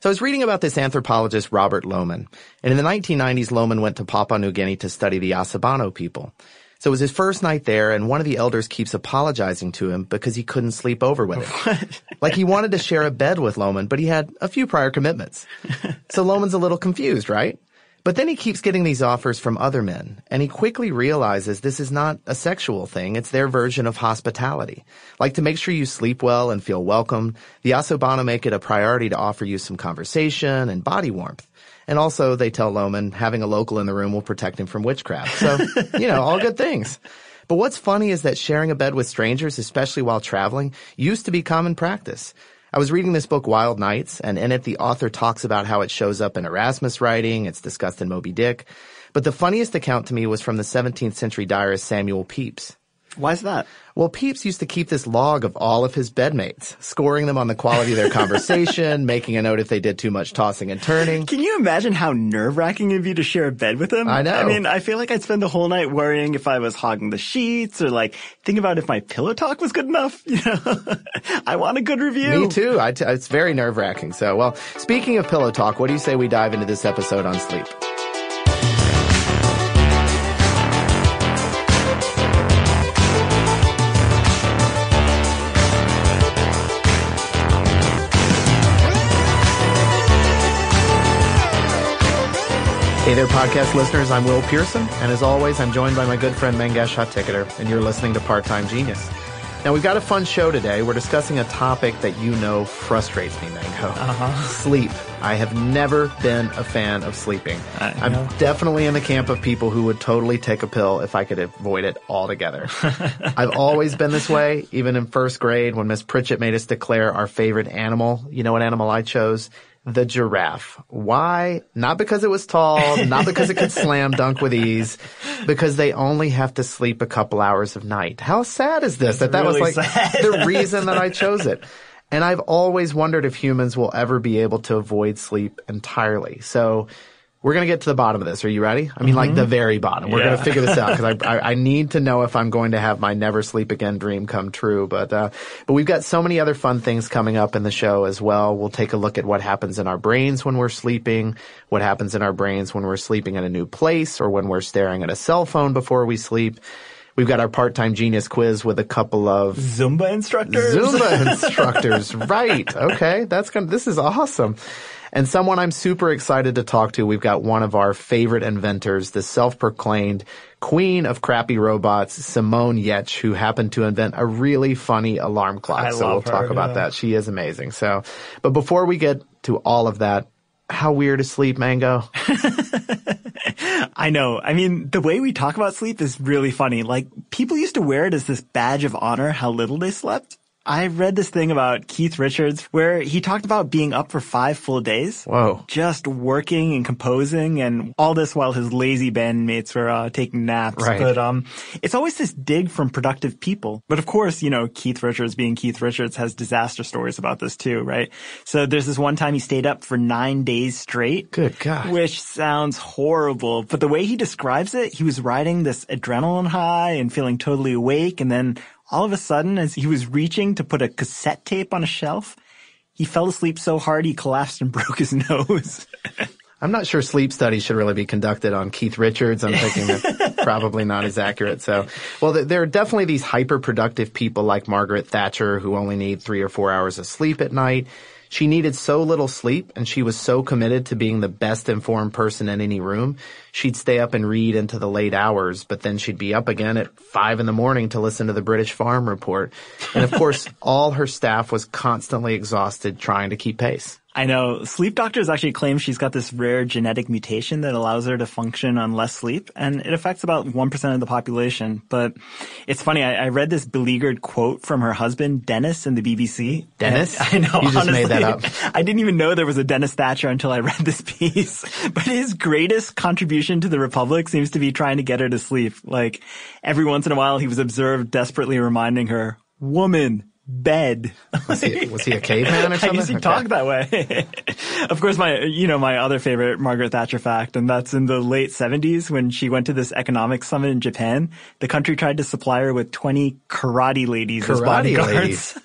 So I was reading about this anthropologist, Robert Lohmann. And in the 1990s, Lohmann went to Papua New Guinea to study the Asabano people. So it was his first night there, and one of the elders keeps apologizing to him because he couldn't sleep over with him. like he wanted to share a bed with Lohmann, but he had a few prior commitments. so Lohmann's a little confused, right? But then he keeps getting these offers from other men, and he quickly realizes this is not a sexual thing, it's their version of hospitality. Like to make sure you sleep well and feel welcome, the Asabano make it a priority to offer you some conversation and body warmth. And also, they tell Lohmann having a local in the room will protect him from witchcraft. So, you know, all good things. But what's funny is that sharing a bed with strangers, especially while traveling, used to be common practice. I was reading this book, Wild Nights, and in it the author talks about how it shows up in Erasmus writing, it's discussed in Moby Dick. But the funniest account to me was from the 17th century diarist Samuel Pepys. Why is that? Well, Pepys used to keep this log of all of his bedmates, scoring them on the quality of their conversation, making a note if they did too much tossing and turning. Can you imagine how nerve-wracking it'd be to share a bed with him? I know. I mean, I feel like I'd spend the whole night worrying if I was hogging the sheets or like think about if my pillow talk was good enough. You know, I want a good review. Me too. I t- it's very nerve-wracking. So, well, speaking of pillow talk, what do you say we dive into this episode on sleep? Hey there, podcast listeners. I'm Will Pearson, and as always, I'm joined by my good friend Mangesh Hattikudur, and you're listening to Part Time Genius. Now, we've got a fun show today. We're discussing a topic that you know frustrates me, Mango. Uh-huh. Sleep. I have never been a fan of sleeping. I'm definitely in the camp of people who would totally take a pill if I could avoid it altogether. I've always been this way, even in first grade when Miss Pritchett made us declare our favorite animal. You know what animal I chose? The giraffe. Why? Not because it was tall, not because it could slam dunk with ease, because they only have to sleep a couple hours of night. How sad is this? that that really was like sad. the reason that I chose it. And I've always wondered if humans will ever be able to avoid sleep entirely. So we're going to get to the bottom of this. Are you ready? I mean, like the very bottom. We're going to figure this out because I, I, I need to know if I'm going to have my never sleep again dream come true. But, uh, but we've got so many other fun things coming up in the show as well. We'll take a look at what happens in our brains when we're sleeping, what happens in our brains when we're sleeping in a new place or when we're staring at a cell phone before we sleep. We've got our part-time genius quiz with a couple of Zumba instructors. Zumba instructors. Right. Okay. That's of, this is awesome. And someone I'm super excited to talk to. We've got one of our favorite inventors, the self-proclaimed queen of crappy robots, Simone Giertz, who happened to invent a really funny alarm clock. I so we'll her, talk about yeah. that. She is amazing. So, but before we get to all of that, how weird is sleep, Mango? I know. I mean, the way we talk about sleep is really funny. Like, people used to wear it as this badge of honor how little they slept. I read this thing about Keith Richards where he talked about being up for five full days. Whoa. Just working and composing and all this while his lazy bandmates were uh, taking naps. Right. But um, it's always this dig from productive people. But of course, you know, Keith Richards being Keith Richards has disaster stories about this too, right? So there's this one time he stayed up for nine days straight. Good God. Which sounds horrible. But the way he describes it, he was riding this adrenaline high and feeling totally awake. And then all of a sudden, as he was reaching to put a cassette tape on a shelf, he fell asleep so hard he collapsed and broke his nose. I'm not sure sleep studies should really be conducted on Keith Richards. I'm thinking that probably not as accurate. So, well, there are definitely these hyper productive people like Margaret Thatcher who only need three or four hours of sleep at night. She needed so little sleep and she was so committed to being the best informed person in any room. She'd stay up and read into the late hours, but then she'd be up again at five in the morning to listen to the British Farm Report. And of course, all her staff was constantly exhausted trying to keep pace. I know. Sleep doctors actually claim she's got this rare genetic mutation that allows her to function on less sleep, and it affects about 1% of the population. But it's funny, I, I read this beleaguered quote from her husband, Dennis, in the BBC. Dennis? I know, You just honestly, made that up. I didn't even know there was a Dennis Thatcher until I read this piece. But his greatest contribution to the Republic seems to be trying to get her to sleep. Like, every once in a while he was observed desperately reminding her, woman, bed. Was he, was he a caveman or I something? guess he Okay. talked that way. of course, my, you know, my other favorite Margaret Thatcher fact, and that's in the late 70s when she went to this economic summit in Japan. The country tried to supply her with 20 karate ladies as Karate bodyguards.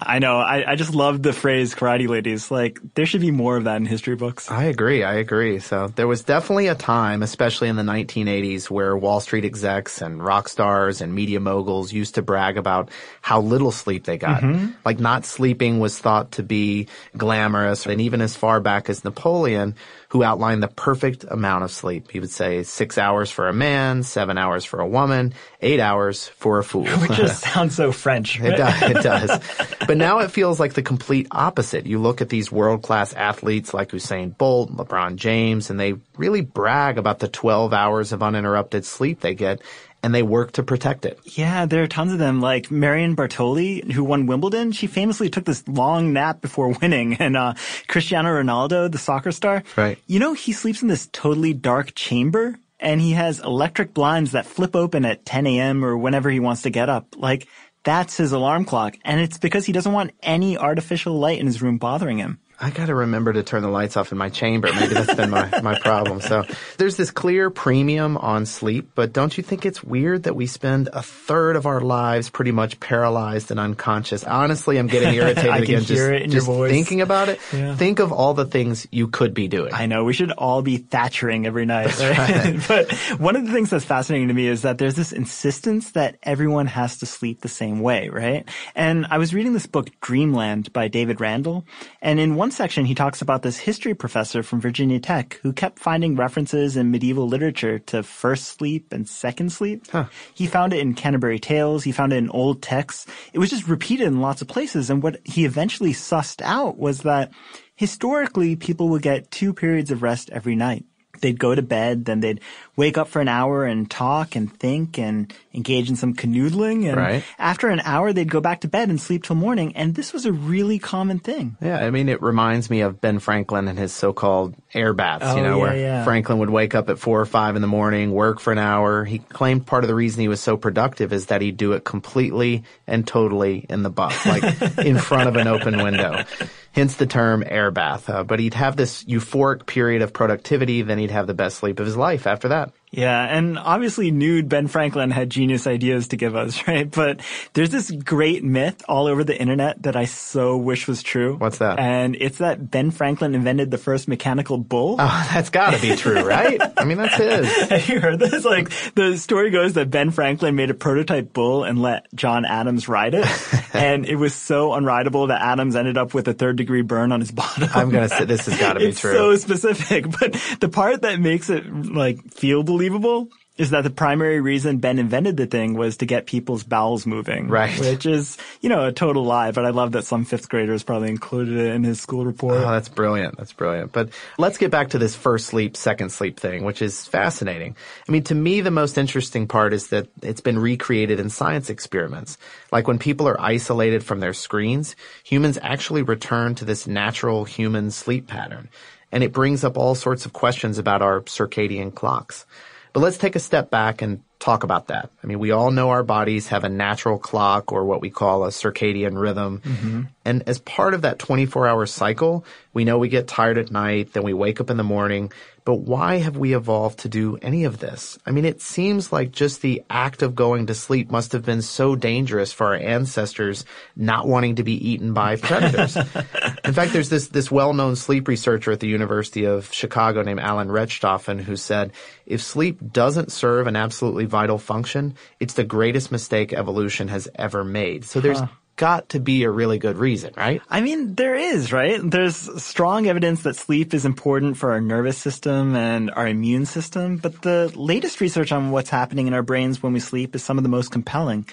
I know. I, I just love the phrase karate ladies. Like, there should be more of that in history books. I agree. I agree. So there was definitely a time, especially in the 1980s, where Wall Street execs and rock stars and media moguls used to brag about how little sleep they got. Mm-hmm. Like not sleeping was thought to be glamorous. And even as far back as Napoleon, who outlined the perfect amount of sleep. He would say six hours for a man, seven hours for a woman, eight hours for a fool. Which just sounds so French. It does. It does. but now it feels like the complete opposite. You look at these world class athletes like Usain Bolt, LeBron James, and they really brag about the 12 hours of uninterrupted sleep they get and they work to protect it. Yeah, there are tons of them. Like Marion Bartoli, who won Wimbledon, she famously took this long nap before winning. And uh, Cristiano Ronaldo, the soccer star, Right. You know, he sleeps in this totally dark chamber, and he has electric blinds that flip open at 10 a.m. or whenever he wants to get up. Like that's his alarm clock, and it's because he doesn't want any artificial light in his room bothering him. I gotta remember to turn the lights off in my chamber. Maybe that's been my, my problem. So there's this clear premium on sleep, but don't you think it's weird that we spend a third of our lives pretty much paralyzed and unconscious? Honestly, I'm getting irritated again just, it in your just thinking about it. Yeah. Think of all the things you could be doing. I know we should all be Thatchering every night. right? but one of the things that's fascinating to me is that there's this insistence that everyone has to sleep the same way, right? And I was reading this book, Dreamland by David Randall. And in one section, he talks about this history professor from Virginia Tech who kept finding references in medieval literature to first sleep and second sleep. He found it in Canterbury Tales. He found it in old texts. It was just repeated in lots of places. And what he eventually sussed out was that historically people would get two periods of rest every night. They'd go to bed, then they'd wake up for an hour and talk and think and engage in some canoodling. And Right. after an hour, they'd go back to bed and sleep till morning. And this was a really common thing. Yeah, I mean, it reminds me of Ben Franklin and his so-called air baths, you Oh, know, yeah, where yeah. Franklin would wake up at four or five in the morning, work for an hour. He claimed part of the reason he was so productive is that he'd do it completely and totally in the buff, like in front of an open window. Hence the term air bath. Uh, but he'd have this euphoric period of productivity, then he'd have the best sleep of his life after that. Yeah, and obviously nude Ben Franklin had genius ideas to give us, right? But there's this great myth all over the internet that I so wish was true. What's that? And it's that Ben Franklin invented the first mechanical bull. Oh, that's gotta be true, right? I mean, that's his. Have you heard this? Like, the story goes that Ben Franklin made a prototype bull and let John Adams ride it. and it was so unrideable that Adams ended up with a third degree burn on his bottom. I'm gonna say this has gotta be it's true. so specific. But the part that makes it, like, feel believable is that the primary reason Ben invented the thing was to get people's bowels moving. Right. Which is, you know, a total lie, but I love that some fifth graders probably included it in his school report. Oh, that's brilliant. That's brilliant. But let's get back to this first sleep, second sleep thing, which is fascinating. I mean, to me, the most interesting part is that it's been recreated in science experiments. Like when people are isolated from their screens, humans actually return to this natural human sleep pattern. And it brings up all sorts of questions about our circadian clocks. But let's take a step back and talk about that. I mean, we all know our bodies have a natural clock or what we call a circadian rhythm. Mm-hmm. And as part of that 24 hour cycle, we know we get tired at night, then we wake up in the morning. But why have we evolved to do any of this? I mean, it seems like just the act of going to sleep must have been so dangerous for our ancestors not wanting to be eaten by predators. In fact, there's this, this well-known sleep researcher at the University of Chicago named Alan Rechtschaffen who said, if sleep doesn't serve an absolutely vital function, it's the greatest mistake evolution has ever made. So there's huh got to be a really good reason, right? I mean, there is, right? There's strong evidence that sleep is important for our nervous system and our immune system, but the latest research on what's happening in our brains when we sleep is some of the most compelling.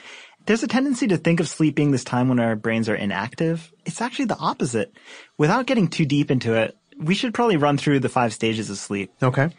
There's a tendency to think of sleep being this time when our brains are inactive. It's actually the opposite. Without getting too deep into it, we should probably run through the five stages of sleep. Okay.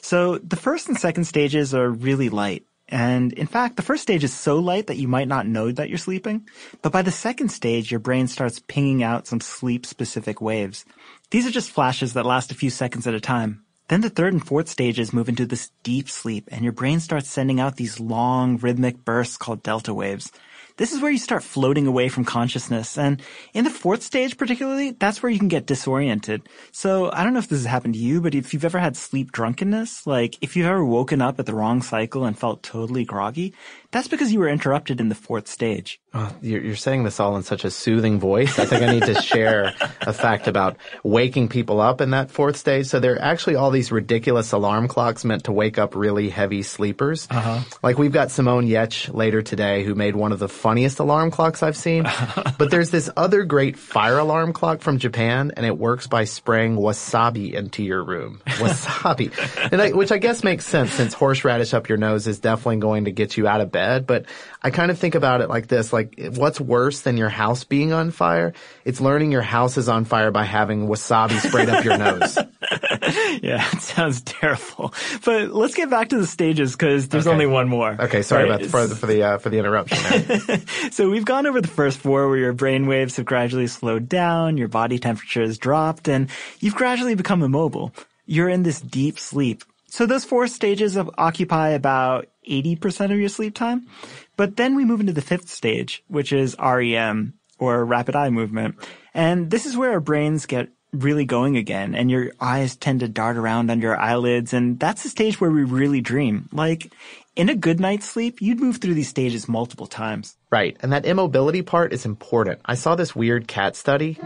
So the first and second stages are really light. And in fact, the first stage is so light that you might not know that you're sleeping. But by the second stage, your brain starts pinging out some sleep specific waves. These are just flashes that last a few seconds at a time. Then the third and fourth stages move into this deep sleep and your brain starts sending out these long rhythmic bursts called delta waves. This is where you start floating away from consciousness. And in the fourth stage particularly, that's where you can get disoriented. So I don't know if this has happened to you, but if you've ever had sleep drunkenness, like if you've ever woken up at the wrong cycle and felt totally groggy, that's because you were interrupted in the fourth stage. Oh, you're, you're, saying this all in such a soothing voice. I think I need to share a fact about waking people up in that fourth stage. So there are actually all these ridiculous alarm clocks meant to wake up really heavy sleepers. Uh-huh. Like we've got Simone Giertz later today who made one of the funniest alarm clocks I've seen. but there's this other great fire alarm clock from Japan and it works by spraying wasabi into your room. Wasabi. I, which I guess makes sense since horseradish up your nose is definitely going to get you out of bed bed, but I kind of think about it like this, like what's worse than your house being on fire? It's learning your house is on fire by having wasabi sprayed up your nose. yeah, it sounds terrible. But let's get back to the stages because there's okay. only one more. Okay, sorry right? about the, for, for the uh, for the interruption. so we've gone over the first four where your brain waves have gradually slowed down, your body temperature has dropped, and you've gradually become immobile. You're in this deep sleep. So those four stages occupy about 80% of your sleep time. But then we move into the fifth stage, which is REM or rapid eye movement. And this is where our brains get really going again and your eyes tend to dart around under your eyelids. And that's the stage where we really dream. Like in a good night's sleep, you'd move through these stages multiple times. Right. And that immobility part is important. I saw this weird cat study.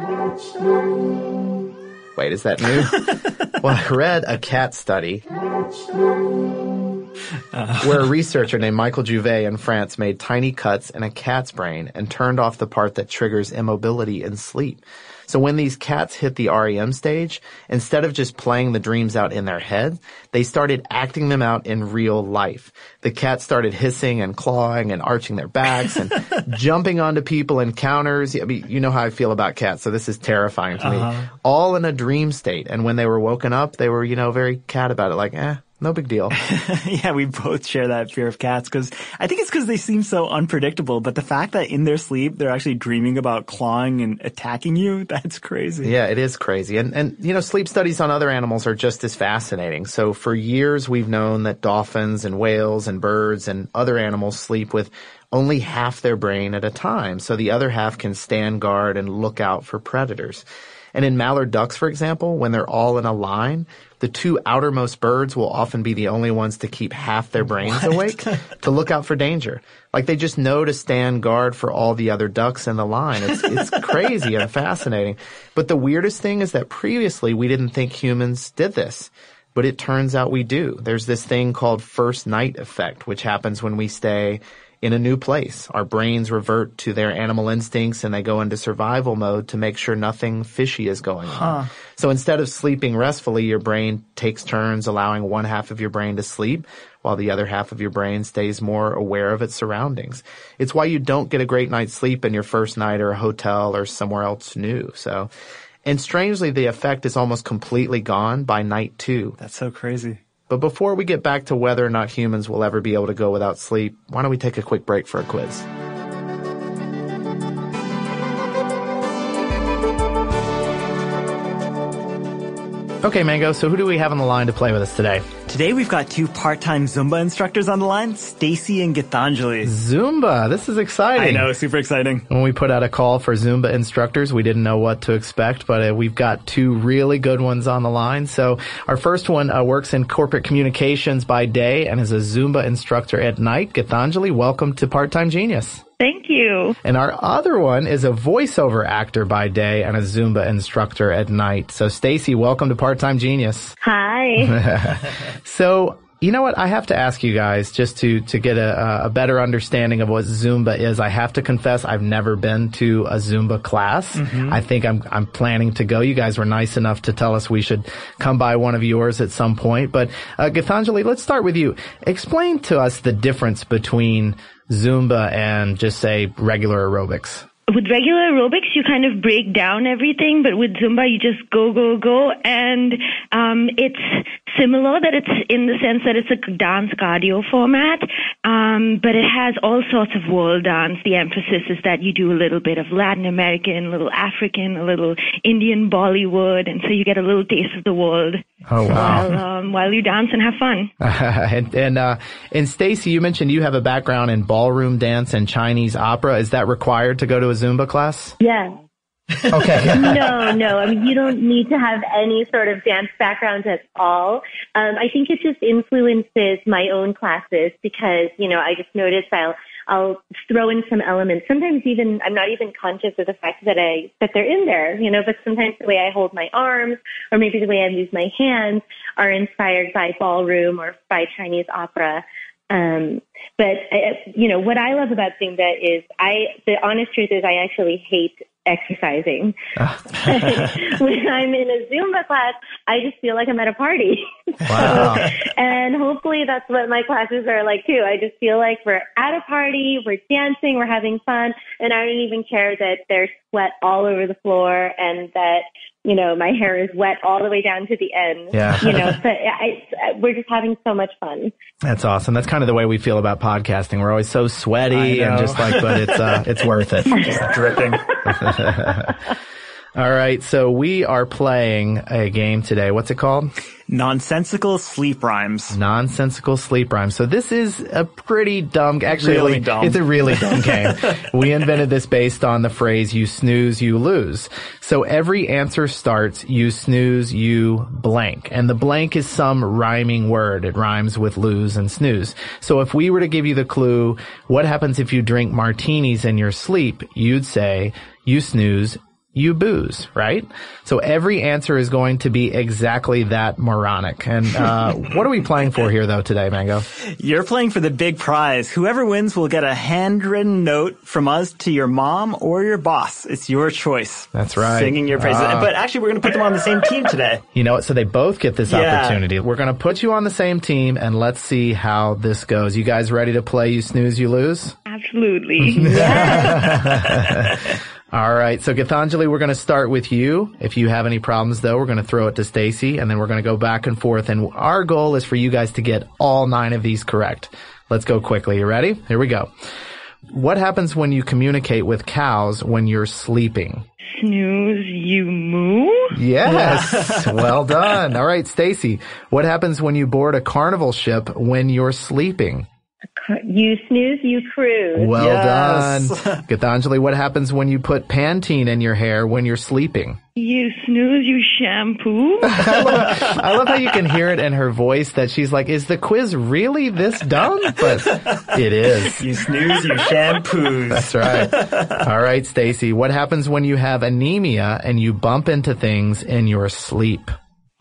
Wait, is that new? well, I read a cat study uh. where a researcher named Michael Jouvet in France made tiny cuts in a cat's brain and turned off the part that triggers immobility in sleep. So when these cats hit the REM stage, instead of just playing the dreams out in their head, they started acting them out in real life. The cats started hissing and clawing and arching their backs and jumping onto people and counters. I mean, you know how I feel about cats, so this is terrifying to uh-huh. me. All in a dream state. And when they were woken up, they were, you know, very cat about it, like, eh, no big deal. yeah, we both share that fear of cats because I think it's because they seem so unpredictable. But the fact that in their sleep they're actually dreaming about clawing and attacking you, that's crazy. Yeah, it is crazy. And, and, you know, sleep studies on other animals are just as fascinating. So for years we've known that dolphins and whales and birds and other animals sleep with only half their brain at a time. So the other half can stand guard and look out for predators. And in mallard ducks, for example, when they're all in a line, the two outermost birds will often be the only ones to keep half their brains what? awake to look out for danger. Like they just know to stand guard for all the other ducks in the line. It's, it's crazy and fascinating. But the weirdest thing is that previously we didn't think humans did this. But it turns out we do. There's this thing called first night effect, which happens when we stay in a new place. Our brains revert to their animal instincts and they go into survival mode to make sure nothing fishy is going huh. on. So instead of sleeping restfully, your brain takes turns allowing one half of your brain to sleep while the other half of your brain stays more aware of its surroundings. It's why you don't get a great night's sleep in your first night or a hotel or somewhere else new. So, and strangely, the effect is almost completely gone by night two. That's so crazy. But before we get back to whether or not humans will ever be able to go without sleep, why don't we take a quick break for a quiz? Okay, Mango, so who do we have on the line to play with us today? Today we've got two part-time Zumba instructors on the line, Stacy and Gitanjali. Zumba, this is exciting. I know, super exciting. When we put out a call for Zumba instructors, we didn't know what to expect, but uh, we've got two really good ones on the line. So our first one uh, works in corporate communications by day and is a Zumba instructor at night. Gitanjali, welcome to Part-Time Genius. Thank you. And our other one is a voiceover actor by day and a Zumba instructor at night. So Stacy, welcome to Part-Time Genius. Hi. So, you know what? I have to ask you guys just to, to get a, a better understanding of what Zumba is. I have to confess I've never been to a Zumba class. I think I'm, I'm planning to go. You guys were nice enough to tell us we should come by one of yours at some point. But, uh, let's start with you. Explain to us the difference between Zumba and just say regular aerobics. With regular aerobics, you kind of break down everything, but with Zumba, you just go, go, go. And um, it's similar that it's in the sense that it's a dance cardio format, um, but it has all sorts of world dance. The emphasis is that you do a little bit of Latin American, a little African, a little Indian Bollywood, and so you get a little taste of the world Oh, wow. while, um, while you dance and have fun. and and uh, and Stacy, you mentioned you have a background in ballroom dance and Chinese opera. Is that required to go to a Zumba class? Yeah. Okay. No, no. I mean, you don't need to have any sort of dance background at all. Um, I think it just influences my own classes because, you know, I just notice I'll, I'll throw in some elements. Sometimes even, I'm not even conscious of the fact that I, that they're in there, you know, but sometimes the way I hold my arms or maybe the way I move my hands are inspired by ballroom or by Chinese opera. Um, but uh, you know what I love about Zumba is I. The honest truth is I actually hate exercising. when I'm in a Zumba class, I just feel like I'm at a party. Wow. and hopefully that's what my classes are like too. I just feel like we're at a party, we're dancing, we're having fun, and I don't even care that there's sweat all over the floor and that you know my hair is wet all the way down to the end. Yeah. You know, but I, I, we're just having so much fun. That's awesome. That's kind of the way we feel about podcasting. We're always so sweaty and just like, but it's uh, it's worth it. Dripping. All right, so we are playing a game today. What's it called? Nonsensical sleep rhymes. Nonsensical sleep rhymes. So this is a pretty dumb, actually, Really dumb. it's a really dumb game. we invented this based on the phrase, you snooze, you lose. So every answer starts, you snooze, you blank. And the blank is some rhyming word. It rhymes with lose and snooze. So if we were to give you the clue, what happens if you drink martinis in your sleep? You'd say, you snooze, you booze, right? So every answer is going to be exactly that moronic. And uh, what are we playing for here, though, today, Mango? You're playing for the big prize. Whoever wins will get a handwritten note from us to your mom or your boss. It's your choice. That's right. Singing your praises. Ah. But actually, we're going to put them on the same team today. You know what? So they both get this Yeah. opportunity. We're going to put you on the same team, and let's see how this goes. You guys ready to play? You snooze, you lose. Absolutely. All right. So Gitanjali, we're going to start with you. If you have any problems, though, we're going to throw it to Stacy, and then we're going to go back and forth. And our goal is for you guys to get all nine of these correct. Let's go quickly. You ready? Here we go. What happens when you communicate with cows when you're sleeping? Snooze, you moo. Yes. well done. All right, Stacy. What happens when you board a carnival ship when you're sleeping? You snooze, you cruise. Well Yes. done. Gitanjali, what happens when you put Pantene in your hair when you're sleeping? You snooze, you shampoo. I love how you can hear it in her voice that she's like, is the quiz really this dumb? But it is. You snooze, you shampoo. That's right. All right, Stacy, what happens when you have anemia and you bump into things in your sleep?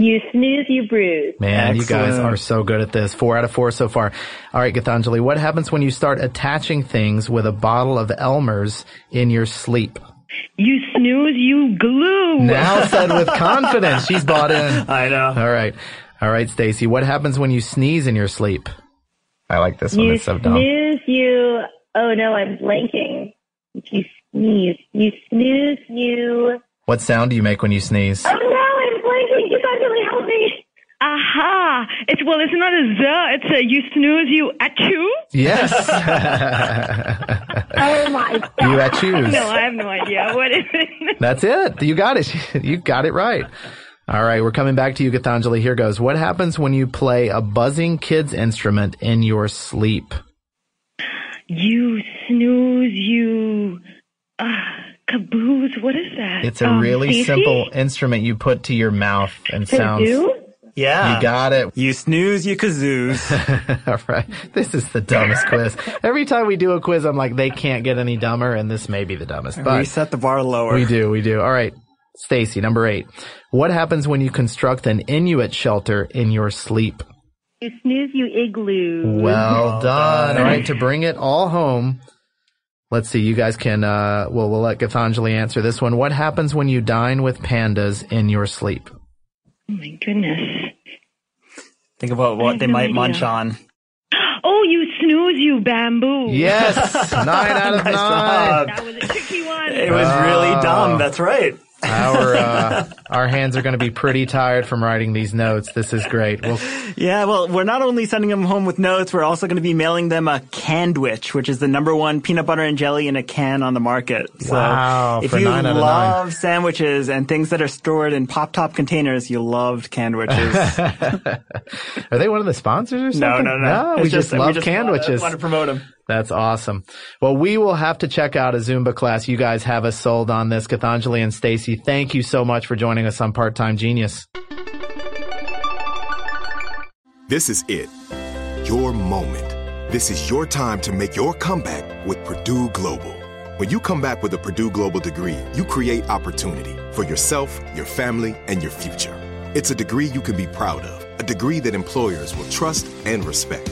You snooze, you bruise. Man, you guys are so good at this. Four out of four so far. All right, Gitanjali, what happens when you start attaching things with a bottle of Elmer's in your sleep? you snooze, you glue. Now said with confidence. She's bought in. I know. All right. All right, Stacy, what happens when you sneeze in your sleep? I like this one. You It's so dumb. You snooze, you. Oh no, I'm blanking. You sneeze, you snooze, you. What sound do you make when you sneeze? Oh no, I'm blanking. You guys really help me. Aha! It's well, it's not a z. It's a you snooze, you achoo. Yes. Oh my god. you at choose. No, I have no idea what is it. That's it. You got it. You got it right. All right, we're coming back to you, Gitanjali. Here goes. What happens when you play a buzzing kid's instrument in your sleep? you snooze, you uh, caboose. What is that? It's a Um, really Stacey? simple instrument you put to your mouth and sounds. Kazoo? Yeah. You got it. You snooze, you kazooze. All right. This is the dumbest quiz. Every time we do a quiz, I'm like, they can't get any dumber, and this may be the dumbest. But we set the bar lower. we do, we do. All right. Stacy, number eight. What happens when you construct an Inuit shelter in your sleep? You snooze, you igloo. Well done. All right, to bring it all home. Let's see. You guys can. Uh, well, we'll let Gitanjali answer this one. What happens when you dine with pandas in your sleep? Oh my goodness. Think about what they no might idea. munch on. Oh, you snooze, you bamboo. Yes, nine out of Nice nine. job. That was a tricky one. It was really Oh. dumb. That's right. Our uh, our hands are going to be pretty tired from writing these notes. This is great. Well, Yeah, well, we're not only sending them home with notes, we're also going to be mailing them a Candwich, which is the number one peanut butter and jelly in a can on the market. So Wow, if for you love sandwiches and things that are stored in pop top containers, you loved Candwiches. are they one of the sponsors or something? no, something? no, no. we It's just, we love just candwiches. Want to promote them. That's awesome. Well, we will have to check out a Zumba class. You guys have us sold on this. Gitanjali and Stacy, thank you so much for joining us on Part Time Genius. This is it. Your moment. This is your time to make your comeback with Purdue Global. When you come back with a Purdue Global degree, you create opportunity for yourself, your family, and your future. It's a degree you can be proud of, a degree that employers will trust and respect.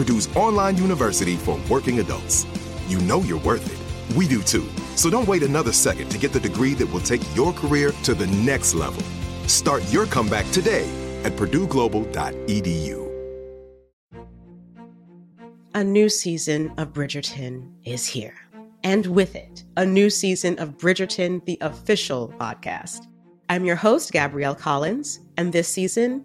Purdue's online university for working adults. You know you're worth it. We do too. So don't wait another second to get the degree that will take your career to the next level. Start your comeback today at purdueglobal.edu. A new season of Bridgerton is here. And with it, a new season of Bridgerton, the official podcast. I'm your host, Gabrielle Collins, and this season,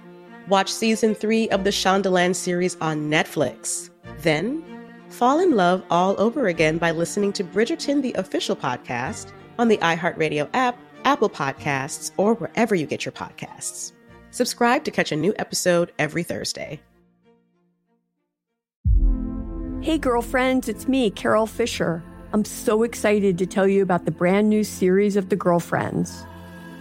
Watch season three of the Shondaland series on Netflix. Then, fall in love all over again by listening to Bridgerton, the official podcast, on the iHeartRadio app, Apple Podcasts, or wherever you get your podcasts. Subscribe to catch a new episode every Thursday. Hey, girlfriends, it's me, Carol Fisher. I'm so excited to tell you about the brand new series of The Girlfriends.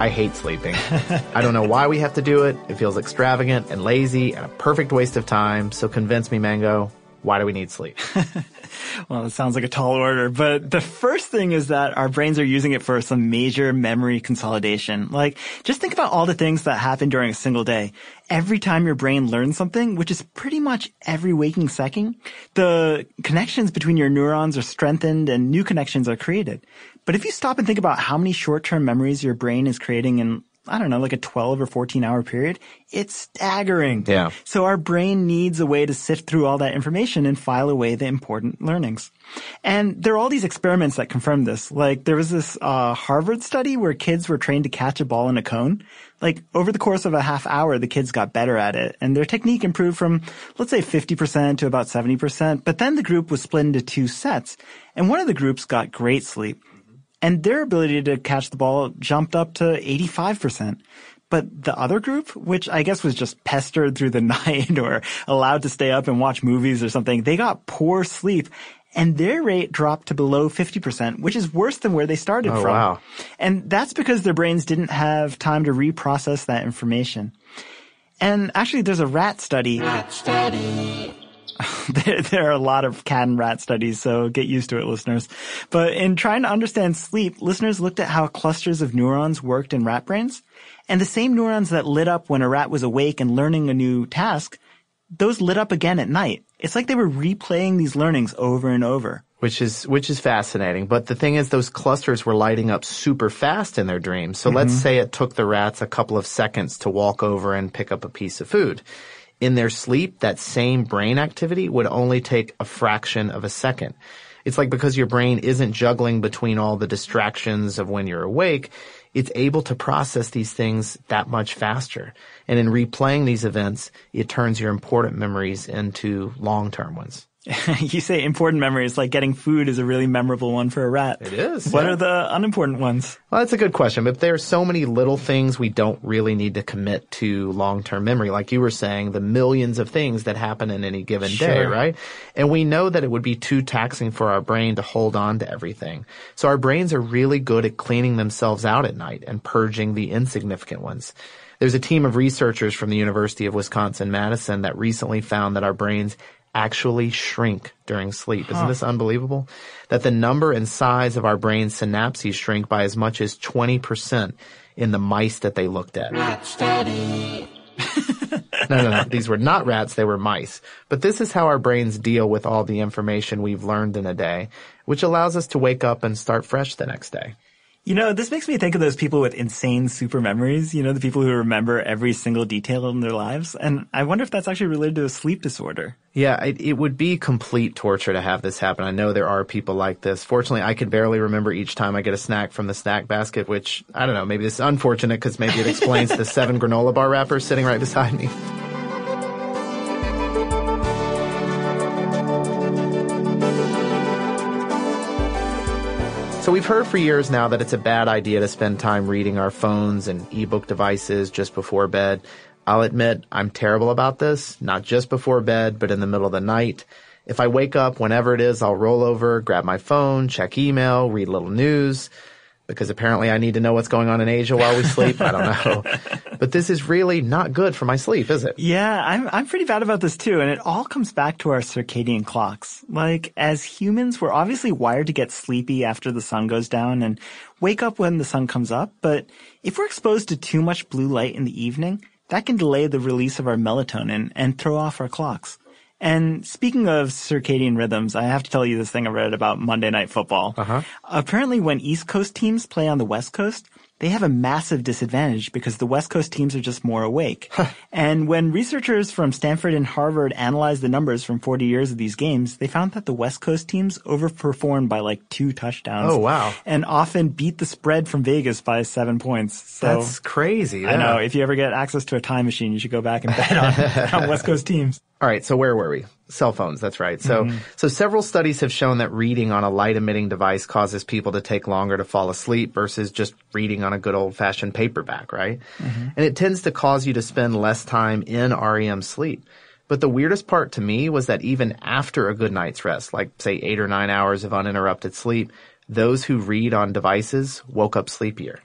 I hate sleeping. I don't know why we have to do it. It feels extravagant and lazy and a perfect waste of time. So, convince me, Mango. Why do we need sleep? well, it sounds like a tall order, but the first thing is that our brains are using it for some major memory consolidation. Like, just think about all the things that happen during a single day. Every time your brain learns something, which is pretty much every waking second, the connections between your neurons are strengthened and new connections are created. But if you stop and think about how many short-term memories your brain is creating in I don't know, like a 12 or 14 hour period, it's staggering. Yeah. So our brain needs a way to sift through all that information and file away the important learnings. And there are all these experiments that confirm this. Like there was this uh, Harvard study where kids were trained to catch a ball in a cone. Like over the course of a half hour, the kids got better at it and their technique improved from, let's say 50% to about 70%. But then the group was split into two sets and one of the groups got great sleep and their ability to catch the ball jumped up to 85%. But the other group, which I guess was just pestered through the night or allowed to stay up and watch movies or something, they got poor sleep and their rate dropped to below 50%, which is worse than where they started oh, from. Wow. And that's because their brains didn't have time to reprocess that information. And actually there's a rat study. Rat study. there, there, are a lot of cat and rat studies, so get used to it, listeners. But in trying to understand sleep, listeners looked at how clusters of neurons worked in rat brains. And the same neurons that lit up when a rat was awake and learning a new task, those lit up again at night. It's like they were replaying these learnings over and over. Which is, which is fascinating. But the thing is, those clusters were lighting up super fast in their dreams. So mm-hmm. let's say it took the rats a couple of seconds to walk over and pick up a piece of food in their sleep, that same brain activity would only take a fraction of a second. It's like because your brain isn't juggling between all the distractions of when you're awake, it's able to process these things that much faster. And in replaying these events, it turns your important memories into long-term ones. you say important memories, like getting food is a really memorable one for a rat. It is. What yeah. are the unimportant ones? Well, that's a good question, but there are so many little things we don't really need to commit to long-term memory. Like you were saying, the millions of things that happen in any given sure. day, right? And we know that it would be too taxing for our brain to hold on to everything. So our brains are really good at cleaning themselves out at night and purging the insignificant ones. There's a team of researchers from the University of Wisconsin-Madison that recently found that our brains actually shrink during sleep. Huh. Isn't this unbelievable? That the number and size of our brain synapses shrink by as much as 20% in the mice that they looked at. Rat study. no, no, no. These were not rats. They were mice. But this is how our brains deal with all the information we've learned in a day, which allows us to wake up and start fresh the next day. You know, this makes me think of those people with insane super memories, you know, the people who remember every single detail in their lives. And I wonder if that's actually related to a sleep disorder. Yeah, it, it, would be complete torture to have this happen. I know there are people like this. Fortunately, I can barely remember each time I get a snack from the snack basket, which, I don't know, maybe this is unfortunate because maybe it explains the seven granola bar wrappers sitting right beside me. So we've heard for years now that it's a bad idea to spend time reading our phones and ebook devices just before bed. I'll admit I'm terrible about this, not just before bed, but in the middle of the night. If I wake up whenever it is, I'll roll over, grab my phone, check email, read little news because apparently I need to know what's going on in Asia while we sleep. I don't know. But this is really not good for my sleep, is it? Yeah, I'm, I'm pretty bad about this too. And it all comes back to our circadian clocks. Like, as humans, we're obviously wired to get sleepy after the sun goes down and wake up when the sun comes up. But if we're exposed to too much blue light in the evening, that can delay the release of our melatonin and throw off our clocks. And speaking of circadian rhythms, I have to tell you this thing I read about Monday Night Football. Uh-huh. Apparently when East Coast teams play on the West Coast, they have a massive disadvantage because the West Coast teams are just more awake. and when researchers from Stanford and Harvard analyzed the numbers from 40 years of these games, they found that the West Coast teams overperformed by like two touchdowns. Oh, wow. And often beat the spread from Vegas by seven points. So That's crazy. I know. If you ever get access to a time machine, you should go back and bet on, on West Coast teams. All right, so where were we? Cell phones, that's right. So, Mhm. so several studies have shown that reading on a light emitting device causes people to take longer to fall asleep versus just reading on a good old fashioned paperback, right? And it tends to cause you to spend less time in REM sleep. But the weirdest part to me was that even after a good night's rest, like say eight or nine hours of uninterrupted sleep, those who read on devices woke up sleepier.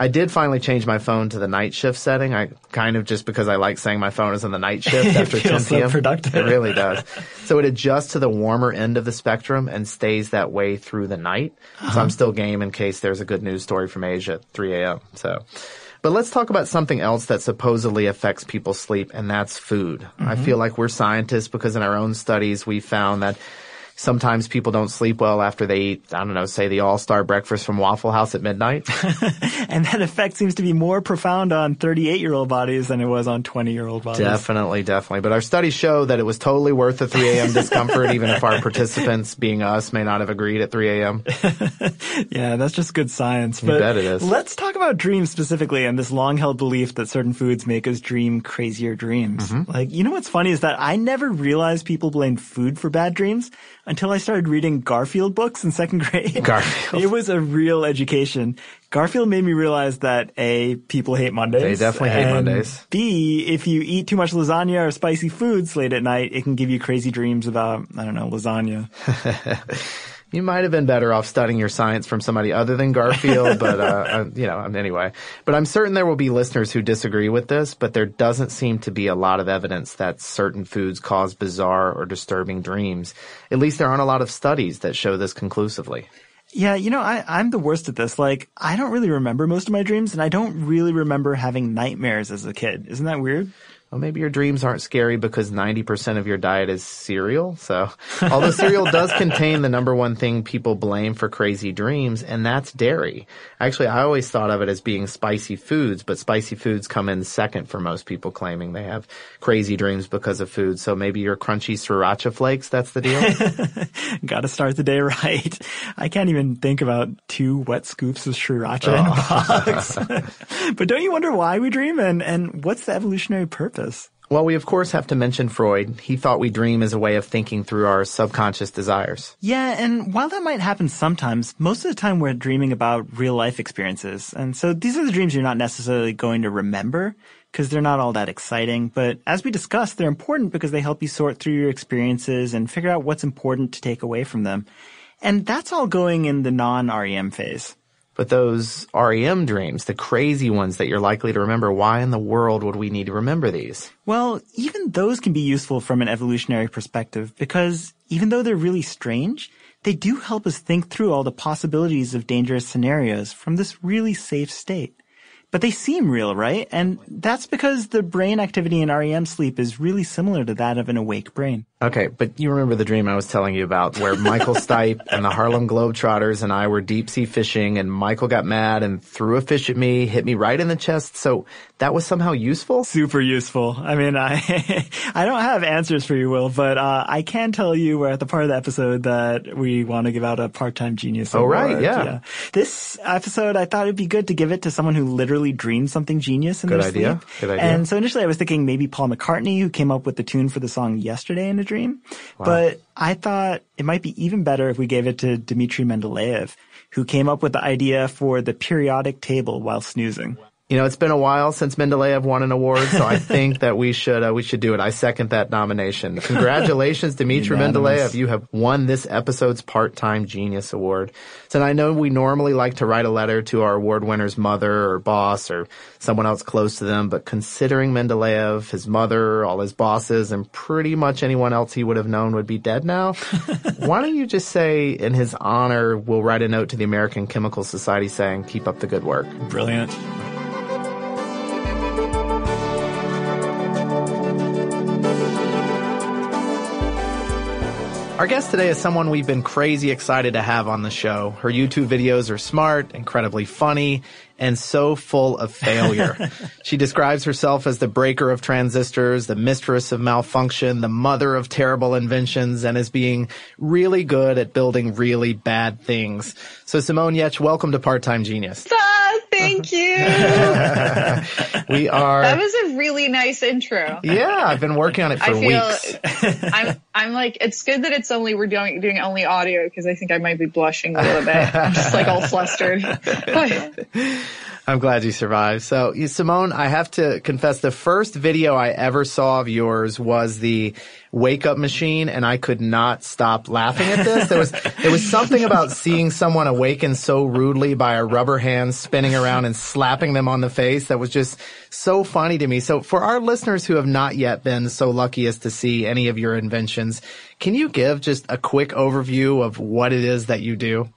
I did finally change my phone to the night shift setting. I kind of just because I like saying my phone is on the night shift after 10 feels so p.m. productive. It really does. So it adjusts to the warmer end of the spectrum and stays that way through the night. So Uh-huh. I'm still game in case there's a good news story from Asia at 3 a.m. So, but let's talk about something else that supposedly affects people's sleep, and that's food. I Mhm. feel like we're scientists because in our own studies we found that sometimes people don't sleep well after they eat, I don't know, say the all-star breakfast from Waffle House at midnight. And that effect seems to be more profound on 38 year old bodies than it was on 20 year old bodies. Definitely, definitely. But our studies show that it was totally worth the 3 a.m. discomfort, even if our participants, being us, may not have agreed at 3 a.m. Yeah, that's just good science. You But bet it is. Let's talk about dreams specifically and this long held belief that certain foods make us dream crazier dreams. Mm-hmm. Like, you know what's funny is that I never realized people blamed food for bad dreams until I started reading Garfield books in second grade. Garfield. It was a real education. Garfield made me realize that A, people hate Mondays. They definitely hate Mondays. B, if you eat too much lasagna or spicy foods late at night, it can give you crazy dreams about, I don't know, lasagna. You might have been better off studying your science from somebody other than Garfield, but, uh, uh, you know, anyway. But I'm certain there will be listeners who disagree with this, but there doesn't seem to be a lot of evidence that certain foods cause bizarre or disturbing dreams. At least there aren't a lot of studies that show this conclusively. Yeah, you know, I, I'm the worst at this. Like, I don't really remember most of my dreams, and I don't really remember having nightmares as a kid. Isn't that weird? Well, maybe your dreams aren't scary because 90% of your diet is cereal. So, although cereal does contain the number one thing people blame for crazy dreams, and that's dairy. Actually, I always thought of it as being spicy foods, but spicy foods come in second for most people claiming they have crazy dreams because of food. So maybe your crunchy sriracha flakes, that's the deal? Gotta start the day right. I can't even think about two wet scoops of sriracha in Oh. a box. but don't you wonder why we dream and, and what's the evolutionary purpose? Well, we of course have to mention Freud. He thought we dream as a way of thinking through our subconscious desires. Yeah, and while that might happen sometimes, most of the time we're dreaming about real life experiences. And so these are the dreams you're not necessarily going to remember because they're not all that exciting. But as we discussed, they're important because they help you sort through your experiences and figure out what's important to take away from them. And that's all going in the non-REM phase. But those REM dreams, the crazy ones that you're likely to remember, why in the world would we need to remember these? Well, even those can be useful from an evolutionary perspective because even though they're really strange, they do help us think through all the possibilities of dangerous scenarios from this really safe state. But they seem real, right? And that's because the brain activity in REM sleep is really similar to that of an awake brain. Okay, but you remember the dream I was telling you about where Michael Stipe and the Harlem Globetrotters and I were deep sea fishing and Michael got mad and threw a fish at me, hit me right in the chest. So that was somehow useful? Super useful. I mean, I, I don't have answers for you, Will, but, uh, I can tell you we're at the part of the episode that we want to give out a part-time genius Oh, right, award. yeah. This episode, I thought it'd be good to give it to someone who literally dreamed something genius in Good their idea. sleep. Good idea. And so initially I was thinking maybe Paul McCartney, who came up with the tune for the song Yesterday in a Dream. But I thought it might be even better if we gave it to Dmitry Mendeleev, who came up with the idea for the periodic table while snoozing. You know, it's been a while since Mendeleev won an award, so I think that we should uh, we should do it. I second that nomination. Congratulations, Dmitry Mendeleev. You have won this episode's part-time genius award. So I know we normally like to write a letter to our award winner's mother or boss or someone else close to them, but considering Mendeleev, his mother, all his bosses, and pretty much anyone else he would have known would be dead now, why don't you just say in his honor, we'll write a note to the American Chemical Society saying, keep up the good work. Brilliant. Our guest today is someone we've been crazy excited to have on the show. Her YouTube videos are smart, incredibly funny, and so full of failure. she describes herself as the breaker of transistors, the mistress of malfunction, the mother of terrible inventions, and as being really good at building really bad things. So Simone Giertz, welcome to Part-Time Genius. Ah, thank you. we are. That was a really nice intro. Yeah, I've been working on it for I feel, weeks. I'm, I'm like, it's good that it's only, we're doing, doing only audio because I think I might be blushing a little bit. I'm just like all flustered. But I'm glad you survived. So, Simone, I have to confess, the first video I ever saw of yours was the wake up machine, and I could not stop laughing at this. There was there was something about seeing someone awakened so rudely by a rubber hand spinning around and slapping them on the face that was just so funny to me. So, for our listeners who have not yet been so lucky as to see any of your inventions, can you give just a quick overview of what it is that you do?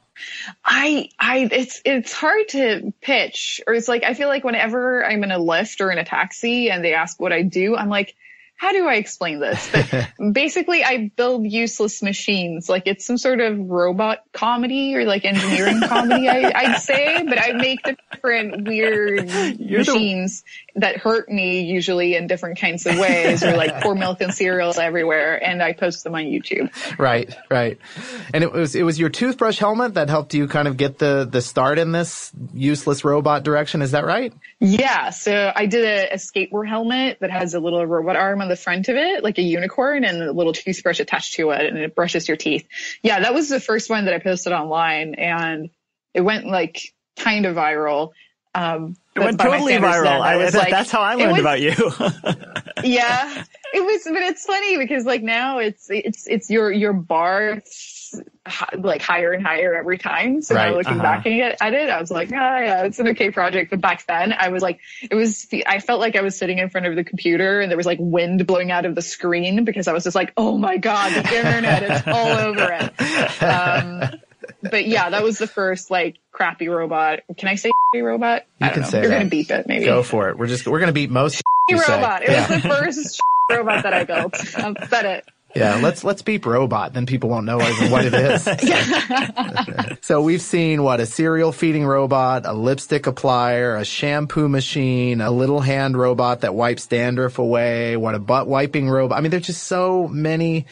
I, I, it's, it's hard to pitch or it's like, I feel like whenever I'm in a lift or in a taxi and they ask what I do, I'm like, how do I explain this? But basically I build useless machines. Like it's some sort of robot comedy or like engineering comedy, I, I'd say, but I make different weird machines that hurt me usually in different kinds of ways or like pour milk and cereals everywhere. And I post them on YouTube. Right, right. And it was it was your toothbrush helmet that helped you kind of get the the start in this useless robot direction. Is that right? Yeah, so I did a, a skateboard helmet that has a little robot arm on the front of it, like a unicorn, and a little toothbrush attached to it, and it brushes your teeth. Yeah, that was the first one that I posted online, and it went like kind of viral. Um, It went totally viral. I, was like- that's how I learned was- about you. yeah, it was, but it's funny because like now it's it's it's your your bar like higher and higher every time. So Right, now looking uh-huh. back at it, I was like, ah, yeah, it's an okay project. But back then, I was like, it was I felt like I was sitting in front of the computer and there was like wind blowing out of the screen because I was just like, oh my god, the internet is all over it. Um, but yeah, that was the first like crappy robot. Can I say robot? You I don't can know. say You're that. gonna beep it, maybe. Go for it. We're just we're gonna beat most you say. robot. It Yeah. was the first robot that I built. I've said it. Yeah, let's let's beep robot, then people won't know what what it is. so we've seen what a cereal feeding robot, a lipstick applier, a shampoo machine, a little hand robot that wipes dandruff away, what a butt wiping robot. I mean, there's just so many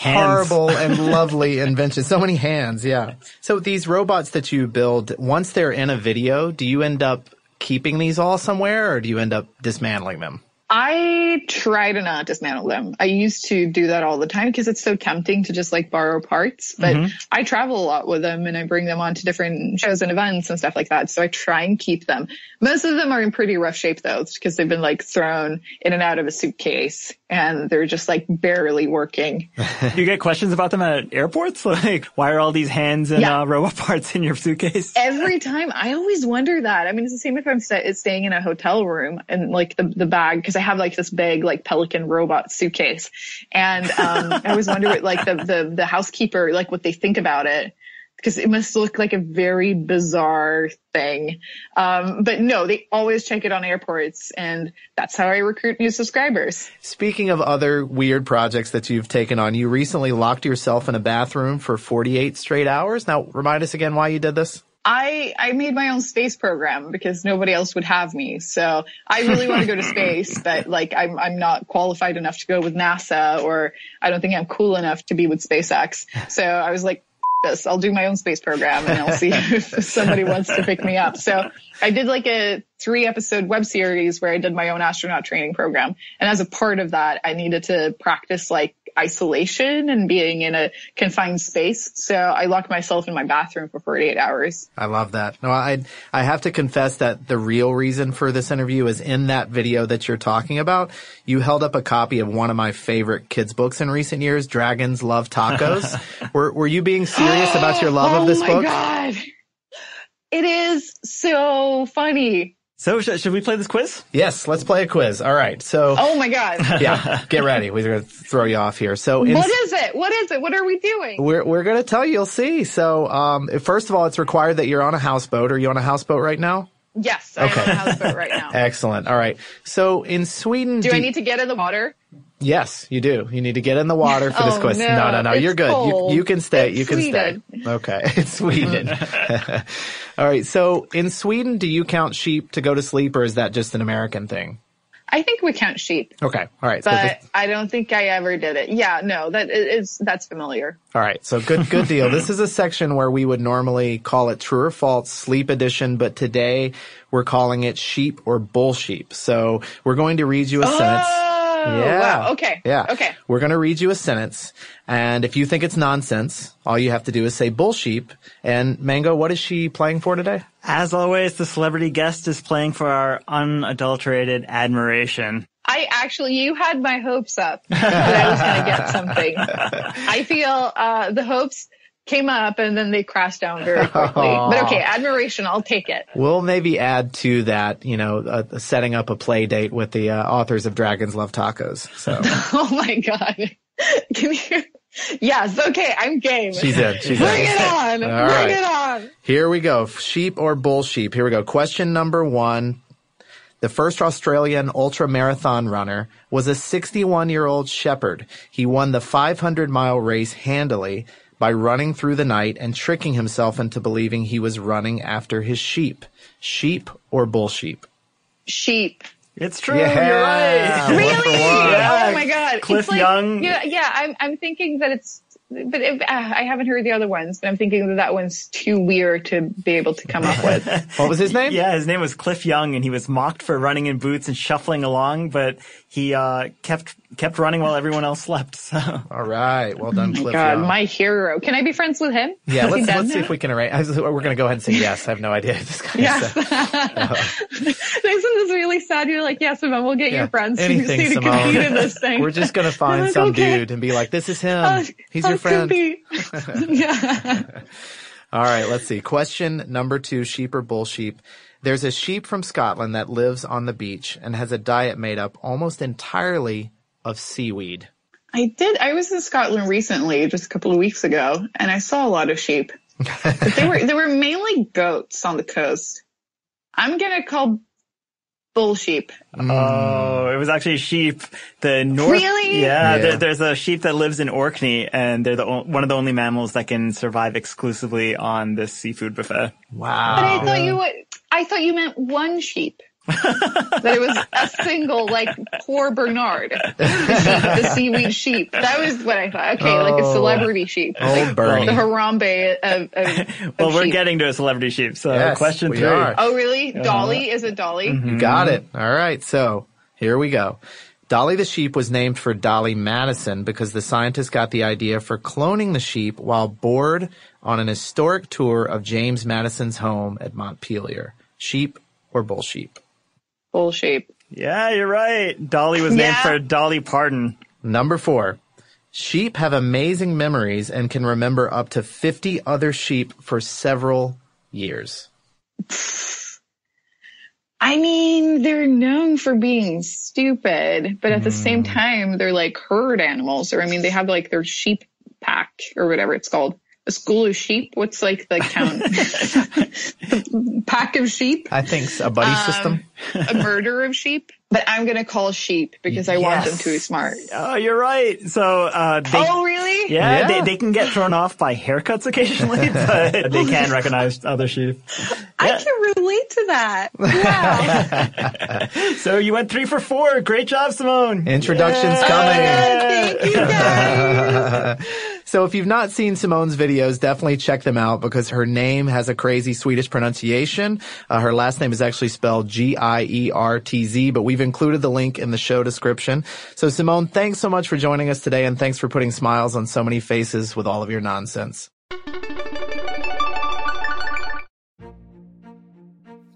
Hands. horrible and lovely inventions. So many hands, yeah. So these robots that you build, once they're in a video, do you end up keeping these all somewhere or do you end up dismantling them? I try to not dismantle them. I used to do that all the time because it's so tempting to just like borrow parts. But Mhm. I travel a lot with them and I bring them on to different shows and events and stuff like that. So I try and keep them. Most of them are in pretty rough shape though, because they've been like thrown in and out of a suitcase and they're just like barely working. you get questions about them at airports? Like, why are all these hands and Yeah. uh, robot parts in your suitcase? Every time, I always wonder that. I mean, it's the same if I'm sta staying in a hotel room and like the, the bag, because I have like this big like Pelican robot suitcase, and um, I always wonder what like the the the housekeeper like what they think about it. Because it must look like a very bizarre thing. Um, but no, they always check it on airports and that's how I recruit new subscribers. Speaking of other weird projects that you've taken on, you recently locked yourself in a bathroom for 48 straight hours. Now, remind us again why you did this. I, I made my own space program because nobody else would have me. So I really want to go to space, but like I'm, I'm not qualified enough to go with NASA or I don't think I'm cool enough to be with SpaceX. So I was like, "F- this, I'll do my own space program and I'll see if somebody wants to pick me up. So I did like a three episode web series where I did my own astronaut training program. And as a part of that, I needed to practice like isolation and being in a confined space. So I locked myself in my bathroom for 48 hours. I love that. No, I I have to confess that the real reason for this interview is in that video that you're talking about. You held up a copy of one of my favorite kids books in recent years, Dragons Love Tacos. were were you being serious about your love of oh this oh book? God. It is so funny. So sh- should we play this quiz? Yes, let's play a quiz. All right. So Oh my God. yeah, get ready. We're going to throw you off here. So in- What is it? What is it? What are we doing? We're we're gonna tell you. You'll see. So, um, first of all, it's required that you're on a houseboat. Are you on a houseboat right now? Yes, I'm Okay. on a houseboat right now. Excellent. All right. So in Sweden, Do I need to get in the water? Yes, you do. You need to get in the water for this Oh, question. no, No, no, no. You're good. You, you can stay. It's you can Sweden. stay. Okay. It's Sweden. All right. So in Sweden, do you count sheep to go to sleep or is that just an American thing? I think we count sheep, Okay. All right. So but this- I don't think I ever did it. Yeah, no, that is that's familiar. all right. So good, good deal. this is a section where we would normally call it true or false sleep edition, but today we're calling it sheep or bull sheep. So we're going to read you a sentence. Oh! Oh, wow. Okay. Yeah. Okay. We're going to read you a sentence. And if you think it's nonsense, all you have to do is say bull sheep. And Mango, what is she playing for today? As always, the celebrity guest is playing for our unadulterated admiration. I actually, you had my hopes up that I was going to get something. I feel uh, the hopes came up and then they crashed down very quickly. But okay, admiration, I'll take it. We'll maybe add to that, you know, uh, setting up a play date with the uh, authors of Dragons Love Tacos. So Oh my god. Give me. Yes. Okay. I'm game. she's in. She's Bring in. it on. All Bring right. it on. Here we go. Sheep or bull sheep? Here we go. Question number one. The first Australian ultra marathon runner was a 61 year old shepherd. He won the 500 mile race handily by running through the night and tricking himself into believing he was running after his sheep. Sheep or bull sheep? Sheep. It's true. Yeah. You're right. Really? One for one. Yeah. Oh my god. Cliff it's like, Young. Yeah. Yeah. I'm. I'm thinking that it's. But if, uh, I haven't heard the other ones, but I'm thinking that that one's too weird to be able to come up with. What was his name? Yeah, his name was Cliff Young, and he was mocked for running in boots and shuffling along, but he uh, kept kept running while everyone else slept. So All right. Well done, Cliff. God, Young. my hero. Can I be friends with him? yeah, let's, let's see if we can arrange. I We're going to go ahead and say yes. I have no idea. This guy Yes. is, uh, Isn't this really sad? You're like, yeah, Simone, we'll get yeah, your friends anything, to, Simone. compete in this thing. We're just gonna find like, some okay. dude and be like, "This is him. Uh, He's your I'll friend." yeah. All right, let's see. Question number two: Sheep or bull sheep? There's a sheep from Scotland that lives on the beach and has a diet made up almost entirely of seaweed. I did. I was in Scotland recently, just a couple of weeks ago, and I saw a lot of sheep. But they were they were mainly goats on the coast. I'm gonna call bull sheep. Mm. Oh, it was actually sheep. The north. Really? Yeah, Yeah. There, there's a sheep that lives in Orkney, and they're the o- one of the only mammals that can survive exclusively on this seafood buffet. Wow. But I thought you would. I thought you meant one sheep. That it was a single, like poor Bernard, the, sheep, the seaweed sheep. That was what I thought. Okay, like a Oh. celebrity sheep, Old like Bernie. the Harambe uh, of, of, Well, of we're sheep. getting to a celebrity sheep. So Yes, question we three. are. Oh, really? Dolly is it Dolly? Mm-hmm. You got it. All right. So here we go. Dolly the sheep was named for Dolly Madison because the scientist got the idea for cloning the sheep while bored on an historic tour of James Madison's home at Montpelier. Sheep or bull sheep? Bull sheep. Yeah, you're right. Dolly was named Yeah. for Dolly Parton. Number four. Sheep have amazing memories and can remember up to 50 other sheep for several years. I mean, they're known for being stupid, but at the same Hmm. time, they're like herd animals, or I mean, they have like their sheep pack or whatever it's called. A school of sheep. What's like the count? the pack of sheep. I think a buddy Um, system. a murder of sheep. But I'm gonna call sheep because I want them to be smart. Oh, you're right. So, uh, they, oh, really? yeah, Yeah. They, they can get thrown off by haircuts occasionally, but they can recognize other sheep. I can relate to that. Wow. So you went three for four. Great job, Simone. Introduction's coming. Thank you guys. So if you've not seen Simone's videos, definitely check them out because her name has a crazy Swedish pronunciation. Uh, her last name is actually spelled G-I-E-R-T-Z, but we've included the link in the show description. So Simone, thanks so much for joining us today and thanks for putting smiles on so many faces with all of your nonsense.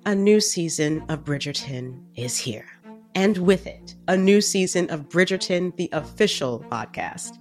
A new season of Bridgerton is here. And with it, a new season of Bridgerton, the official podcast.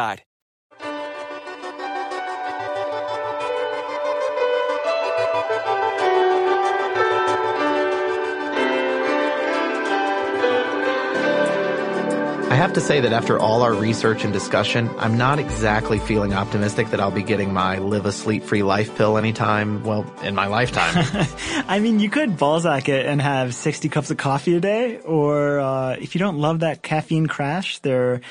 I have to say that after all our research and discussion, I'm not exactly feeling optimistic that I'll be getting my live a sleep free life pill anytime, well, in my lifetime. I mean, you could Balzac it and have 60 cups of coffee a day, or uh, if you don't love that caffeine crash, there are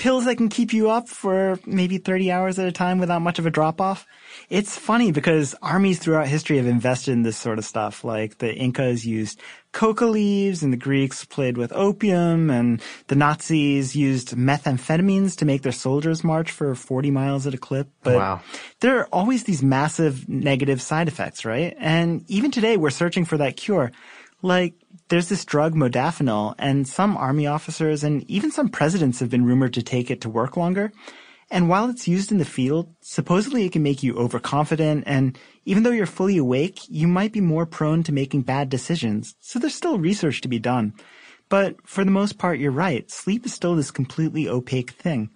pills that can keep you up for maybe 30 hours at a time without much of a drop off. It's funny because armies throughout history have invested in this sort of stuff. Like the Incas used coca leaves and the Greeks played with opium and the Nazis used methamphetamines to make their soldiers march for 40 miles at a clip. But wow. there are always these massive negative side effects, right? And even today we're searching for that cure. Like there's this drug modafinil and some army officers and even some presidents have been rumored to take it to work longer. And while it's used in the field, supposedly it can make you overconfident and even though you're fully awake, you might be more prone to making bad decisions. So there's still research to be done. But for the most part, you're right. Sleep is still this completely opaque thing.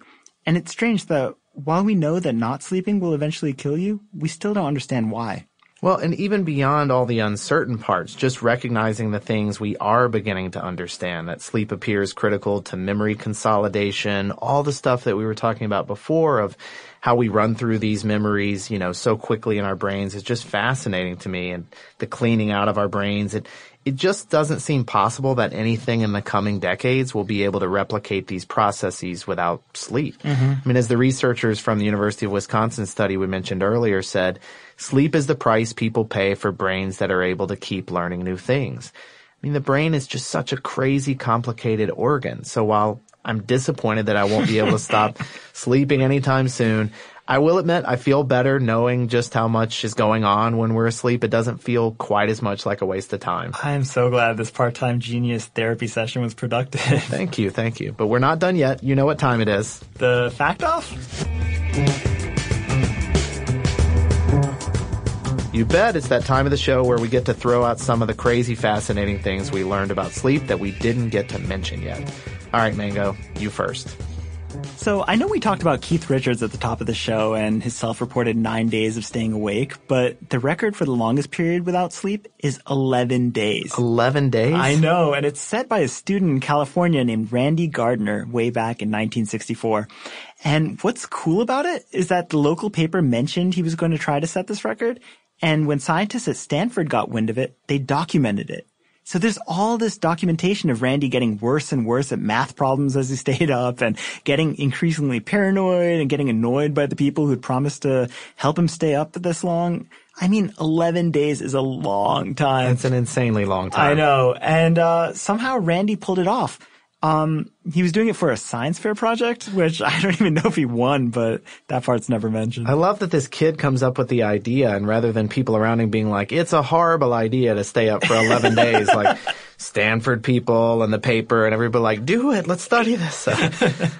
And it's strange that while we know that not sleeping will eventually kill you, we still don't understand why. Well, and even beyond all the uncertain parts, just recognizing the things we are beginning to understand, that sleep appears critical to memory consolidation, all the stuff that we were talking about before of how we run through these memories, you know, so quickly in our brains is just fascinating to me and the cleaning out of our brains. It, it just doesn't seem possible that anything in the coming decades will be able to replicate these processes without sleep. Mm-hmm. I mean, as the researchers from the University of Wisconsin study we mentioned earlier said, sleep is the price people pay for brains that are able to keep learning new things. I mean, the brain is just such a crazy, complicated organ. So while I'm disappointed that I won't be able to stop sleeping anytime soon, I will admit I feel better knowing just how much is going on when we're asleep. It doesn't feel quite as much like a waste of time. I'm so glad this part-time genius therapy session was productive. thank you, thank you. But we're not done yet. You know what time it is. The fact off? You bet it's that time of the show where we get to throw out some of the crazy fascinating things we learned about sleep that we didn't get to mention yet. All right, Mango, you first. So I know we talked about Keith Richards at the top of the show and his self-reported nine days of staying awake, but the record for the longest period without sleep is 11 days. 11 days? I know, and it's set by a student in California named Randy Gardner way back in 1964. And what's cool about it is that the local paper mentioned he was going to try to set this record, and when scientists at Stanford got wind of it, they documented it. So there's all this documentation of Randy getting worse and worse at math problems as he stayed up and getting increasingly paranoid and getting annoyed by the people who'd promised to help him stay up this long. I mean, 11 days is a long time. It's an insanely long time. I know. And, uh, somehow Randy pulled it off. Um, he was doing it for a science fair project, which I don't even know if he won, but that part's never mentioned. I love that this kid comes up with the idea and rather than people around him being like, it's a horrible idea to stay up for 11 days, like Stanford people and the paper and everybody like, do it, let's study this.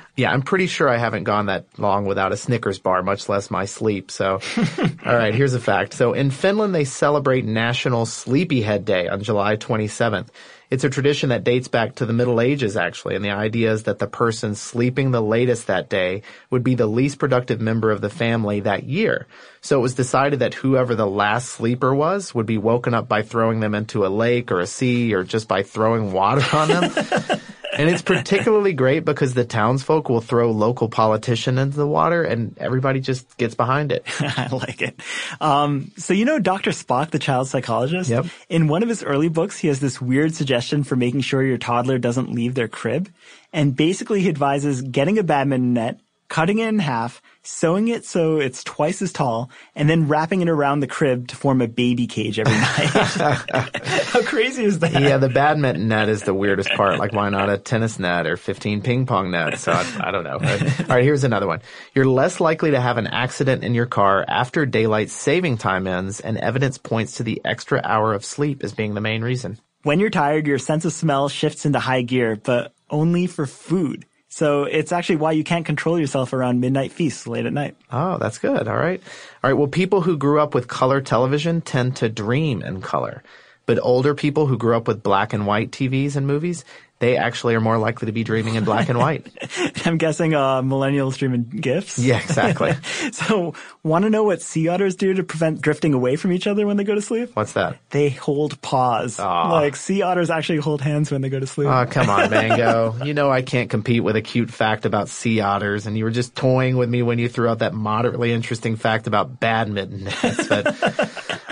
yeah, I'm pretty sure I haven't gone that long without a Snickers bar, much less my sleep. So, all right, here's a fact. So in Finland, they celebrate National Sleepyhead Day on July 27th. It's a tradition that dates back to the Middle Ages, actually, and the idea is that the person sleeping the latest that day would be the least productive member of the family that year. So it was decided that whoever the last sleeper was would be woken up by throwing them into a lake or a sea or just by throwing water on them. and it's particularly great because the townsfolk will throw local politician into the water and everybody just gets behind it. I like it. Um, so you know Dr. Spock, the child psychologist? Yep. In one of his early books, he has this weird suggestion for making sure your toddler doesn't leave their crib. And basically he advises getting a badminton net, cutting it in half, sewing it so it's twice as tall, and then wrapping it around the crib to form a baby cage every night. How crazy is that? Yeah, the badminton net is the weirdest part. Like, why not a tennis net or 15 ping pong nets? So I, I don't know. Right? All right, here's another one. You're less likely to have an accident in your car after daylight saving time ends, and evidence points to the extra hour of sleep as being the main reason. When you're tired, your sense of smell shifts into high gear, but only for food. So it's actually why you can't control yourself around midnight feasts late at night. Oh, that's good. All right. All right. Well, people who grew up with color television tend to dream in color. But older people who grew up with black and white TVs and movies, they actually are more likely to be dreaming in black and white. I'm guessing uh, millennials dream in GIFs. Yeah, exactly. so, want to know what sea otters do to prevent drifting away from each other when they go to sleep? What's that? They hold paws. Aw. Like sea otters actually hold hands when they go to sleep. Oh, come on, Mango. you know I can't compete with a cute fact about sea otters, and you were just toying with me when you threw out that moderately interesting fact about badminton nets. But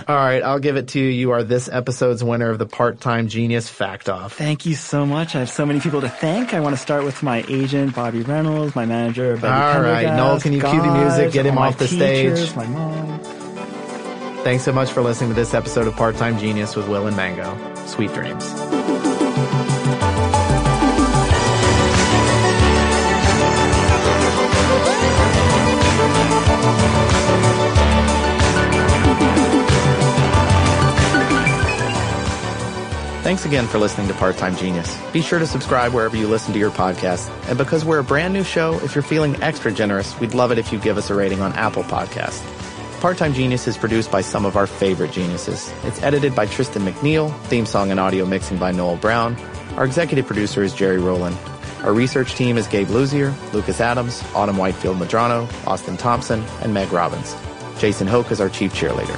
all right, I'll give it to you. You are this episode's winner of the part-time genius fact off. Thank you so much. I have so many people to thank. I want to start with my agent, Bobby Reynolds, my manager, Betty All right, Noel, can you cue the music? Get him off the teachers, stage. My mom. Thanks so much for listening to this episode of Part-Time Genius with Will and Mango. Sweet dreams. Thanks again for listening to Part Time Genius. Be sure to subscribe wherever you listen to your podcast. And because we're a brand new show, if you're feeling extra generous, we'd love it if you give us a rating on Apple Podcasts. Part Time Genius is produced by some of our favorite geniuses. It's edited by Tristan McNeil, theme song and audio mixing by Noel Brown. Our executive producer is Jerry Rowland. Our research team is Gabe Luzier, Lucas Adams, Autumn Whitefield Madrano, Austin Thompson, and Meg Robbins. Jason Hoch is our chief cheerleader.